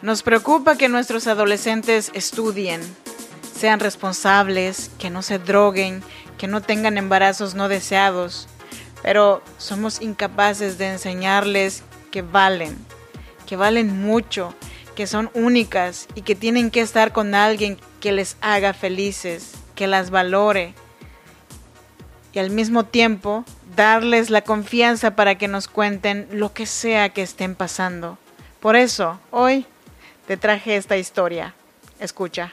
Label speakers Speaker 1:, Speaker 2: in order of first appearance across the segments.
Speaker 1: Nos preocupa que nuestros adolescentes estudien, sean responsables, que no se droguen, que no tengan embarazos no deseados, pero somos incapaces de enseñarles que valen, que valen mucho, que son únicas y que tienen que estar con alguien que les haga felices, que las valore y al mismo tiempo darles la confianza para que nos cuenten lo que sea que estén pasando. Por eso, hoy te traje esta historia. Escucha.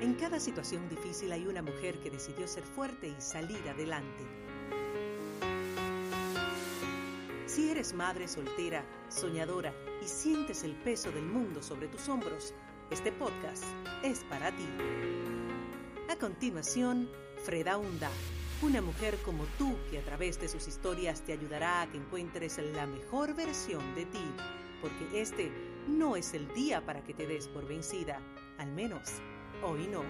Speaker 2: En cada situación difícil hay una mujer que decidió ser fuerte y salir adelante. Si eres madre soltera, soñadora y sientes el peso del mundo sobre tus hombros, este podcast es para ti. A continuación, Freda Hunda una mujer como tú que a través de sus historias te ayudará a que encuentres la mejor versión de ti, porque este no es el día para que te des por vencida, al menos hoy no.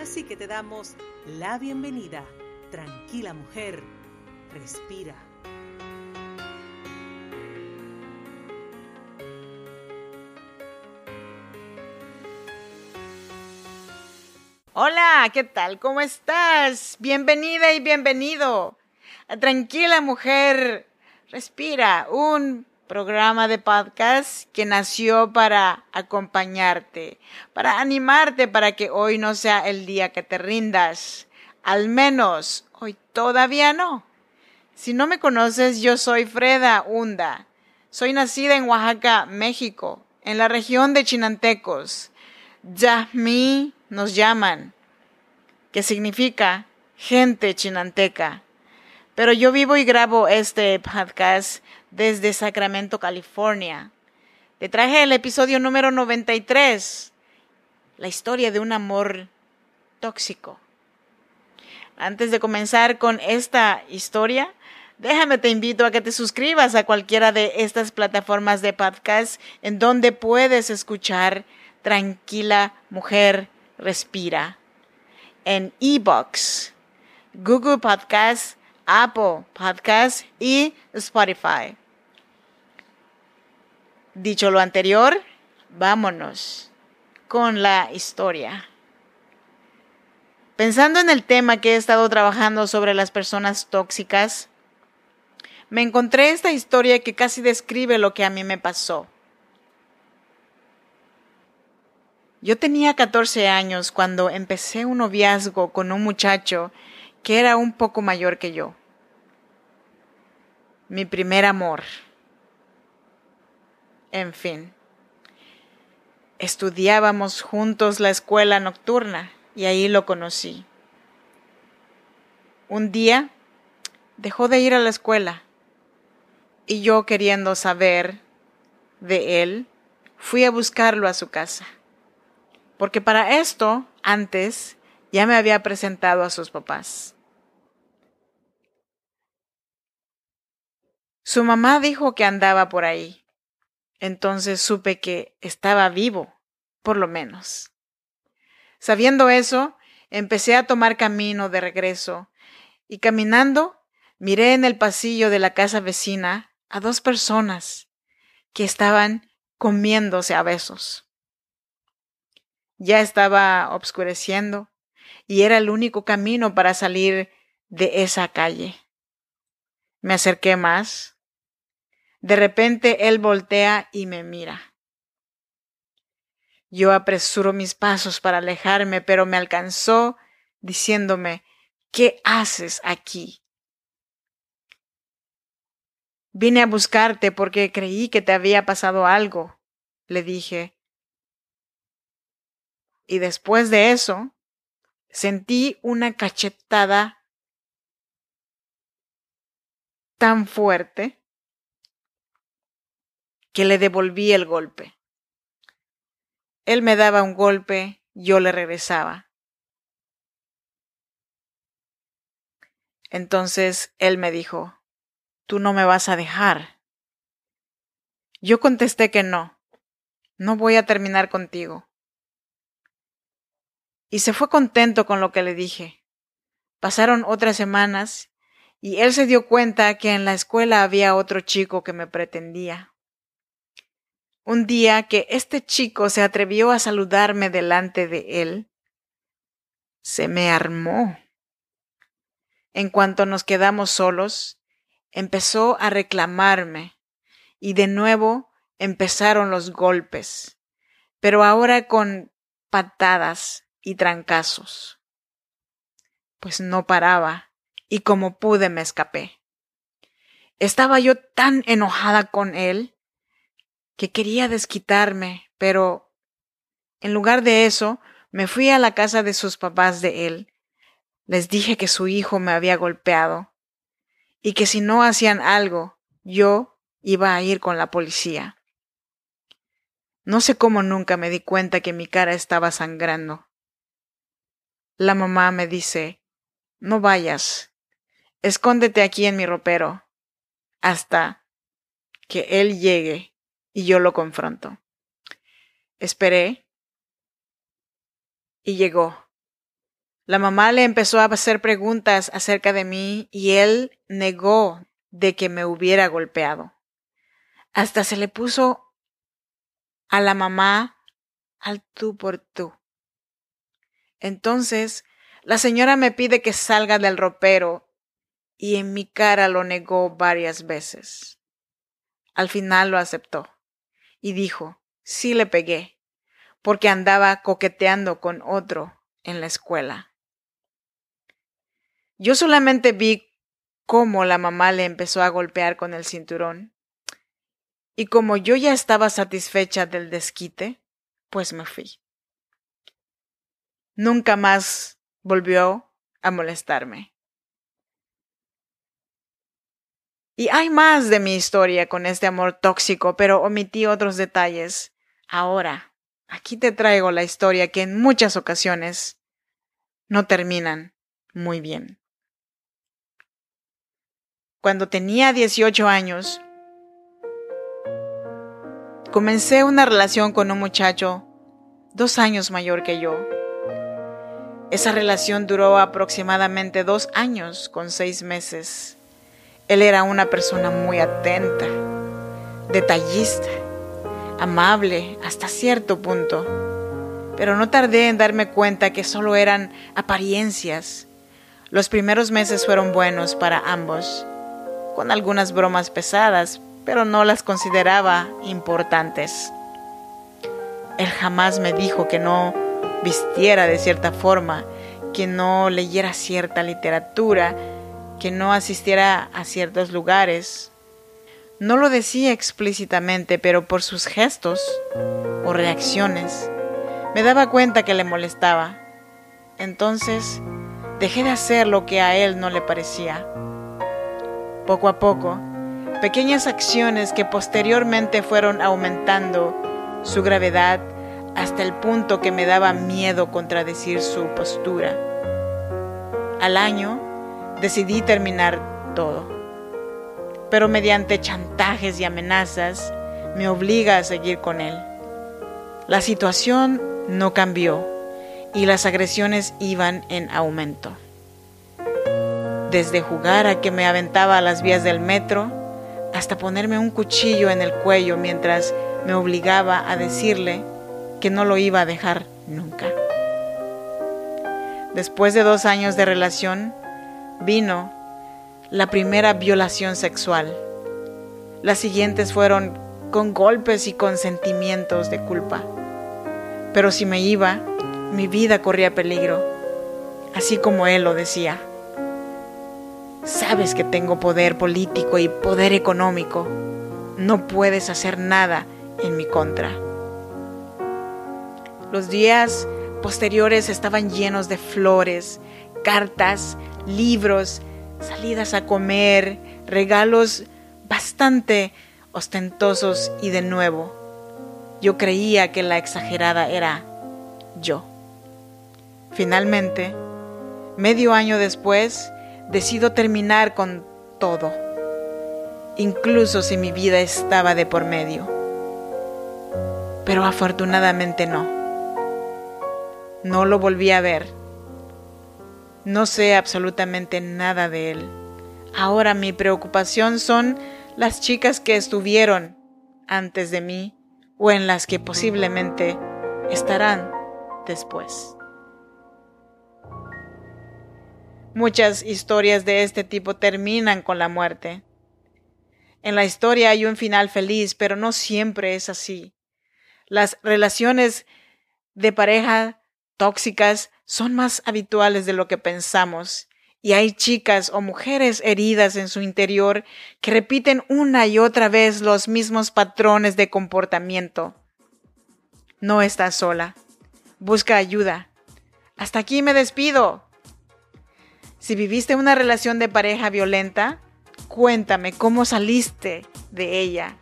Speaker 2: Así que te damos la bienvenida. Tranquila mujer, respira.
Speaker 1: Hola, ¿qué tal? ¿Cómo estás? Bienvenida y bienvenido. Tranquila mujer, respira. Un programa de podcast que nació para acompañarte, para animarte para que hoy no sea el día que te rindas. Al menos hoy todavía no. Si no me conoces, yo soy Freda Hunda. Soy nacida en Oaxaca, México, en la región de Chinantecos. Yahmi nos llaman, que significa gente chinanteca. Pero yo vivo y grabo este podcast desde Sacramento, California. Te traje el episodio número 93, la historia de un amor tóxico. Antes de comenzar con esta historia, déjame te invito a que te suscribas a cualquiera de estas plataformas de podcast en donde puedes escuchar Tranquila Mujer respira. En eBooks, Google Podcast, Apple Podcast y Spotify. Dicho lo anterior, vámonos con la historia. Pensando en el tema que he estado trabajando sobre las personas tóxicas, me encontré esta historia que casi describe lo que a mí me pasó. Yo tenía 14 años cuando empecé un noviazgo con un muchacho que era un poco mayor que yo. Mi primer amor. En fin. Estudiábamos juntos la escuela nocturna y ahí lo conocí. Un día dejó de ir a la escuela y yo queriendo saber de él, fui a buscarlo a su casa porque para esto, antes, ya me había presentado a sus papás. Su mamá dijo que andaba por ahí. Entonces supe que estaba vivo, por lo menos. Sabiendo eso, empecé a tomar camino de regreso y caminando miré en el pasillo de la casa vecina a dos personas que estaban comiéndose a besos. Ya estaba obscureciendo y era el único camino para salir de esa calle. Me acerqué más. De repente él voltea y me mira. Yo apresuro mis pasos para alejarme, pero me alcanzó diciéndome, ¿qué haces aquí? Vine a buscarte porque creí que te había pasado algo, le dije, y después de eso, sentí una cachetada tan fuerte que le devolví el golpe. Él me daba un golpe, yo le regresaba. Entonces él me dijo, tú no me vas a dejar. Yo contesté que no, no voy a terminar contigo y se fue contento con lo que le dije. Pasaron otras semanas y él se dio cuenta que en la escuela había otro chico que me pretendía. Un día que este chico se atrevió a saludarme delante de él, se me armó. En cuanto nos quedamos solos, empezó a reclamarme y de nuevo empezaron los golpes, pero ahora con patadas y trancazos. Pues no paraba y como pude me escapé. Estaba yo tan enojada con él que quería desquitarme, pero en lugar de eso me fui a la casa de sus papás de él. Les dije que su hijo me había golpeado y que si no hacían algo, yo iba a ir con la policía. No sé cómo nunca me di cuenta que mi cara estaba sangrando. La mamá me dice, no vayas, escóndete aquí en mi ropero, hasta que él llegue y yo lo confronto. Esperé y llegó. La mamá le empezó a hacer preguntas acerca de mí y él negó de que me hubiera golpeado. Hasta se le puso a la mamá al tú por tú. Entonces, la señora me pide que salga del ropero y en mi cara lo negó varias veces. Al final lo aceptó y dijo, sí le pegué, porque andaba coqueteando con otro en la escuela. Yo solamente vi cómo la mamá le empezó a golpear con el cinturón. Y como yo ya estaba satisfecha del desquite, pues me fui. Nunca más volvió a molestarme. Y hay más de mi historia con este amor tóxico, pero omití otros detalles. Ahora, Aquí te traigo la historia que en muchas ocasiones no terminan muy bien. Cuando tenía 18 años, comencé una relación con un muchacho dos años mayor que yo. Esa relación duró aproximadamente dos años con seis meses. Él era una persona muy atenta, detallista amable hasta cierto punto, pero no tardé en darme cuenta que solo eran apariencias. Los primeros meses fueron buenos para ambos, con algunas bromas pesadas, pero no las consideraba importantes. Él jamás me dijo que no vistiera de cierta forma, que no leyera cierta literatura, que no asistiera a ciertos lugares, no lo decía explícitamente, pero por sus gestos o reacciones me daba cuenta que le molestaba. Entonces dejé de hacer lo que a él no le parecía. Poco a poco, pequeñas acciones que posteriormente fueron aumentando su gravedad hasta el punto que me daba miedo contradecir su postura. Al año decidí terminar todo pero mediante chantajes y amenazas me obliga a seguir con él. La situación no cambió y las agresiones iban en aumento. Desde jugar a que me aventaba a las vías del metro hasta ponerme un cuchillo en el cuello mientras me obligaba a decirle que no lo iba a dejar nunca. Después de dos años de relación, vino la primera violación sexual. Las siguientes fueron con golpes y con sentimientos de culpa. Pero si me iba, mi vida corría peligro, así como él lo decía. Sabes que tengo poder político y poder económico. No puedes hacer nada en mi contra. Los días posteriores estaban llenos de flores, cartas, libros salidas a comer, regalos bastante ostentosos y de nuevo, yo creía que la exagerada era yo. Finalmente, medio año después, decido terminar con todo, incluso si mi vida estaba de por medio. Pero afortunadamente no. No lo volví a ver No sé absolutamente nada de él. Ahora mi preocupación son las chicas que estuvieron antes de mí o en las que posiblemente estarán después. Muchas historias de este tipo terminan con la muerte. En la historia hay un final feliz, pero no siempre es así. Las relaciones de pareja tóxicas son más habituales de lo que pensamos y hay chicas o mujeres heridas en su interior que repiten una y otra vez los mismos patrones de comportamiento. No estás sola. Busca ayuda. Hasta aquí me despido. Si viviste una relación de pareja violenta, cuéntame cómo saliste de ella.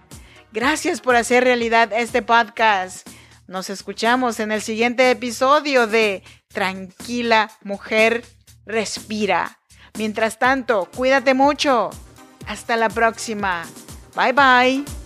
Speaker 1: Gracias por hacer realidad este podcast. Nos escuchamos en el siguiente episodio de Tranquila Mujer Respira. Mientras tanto, cuídate mucho. Hasta la próxima. Bye bye.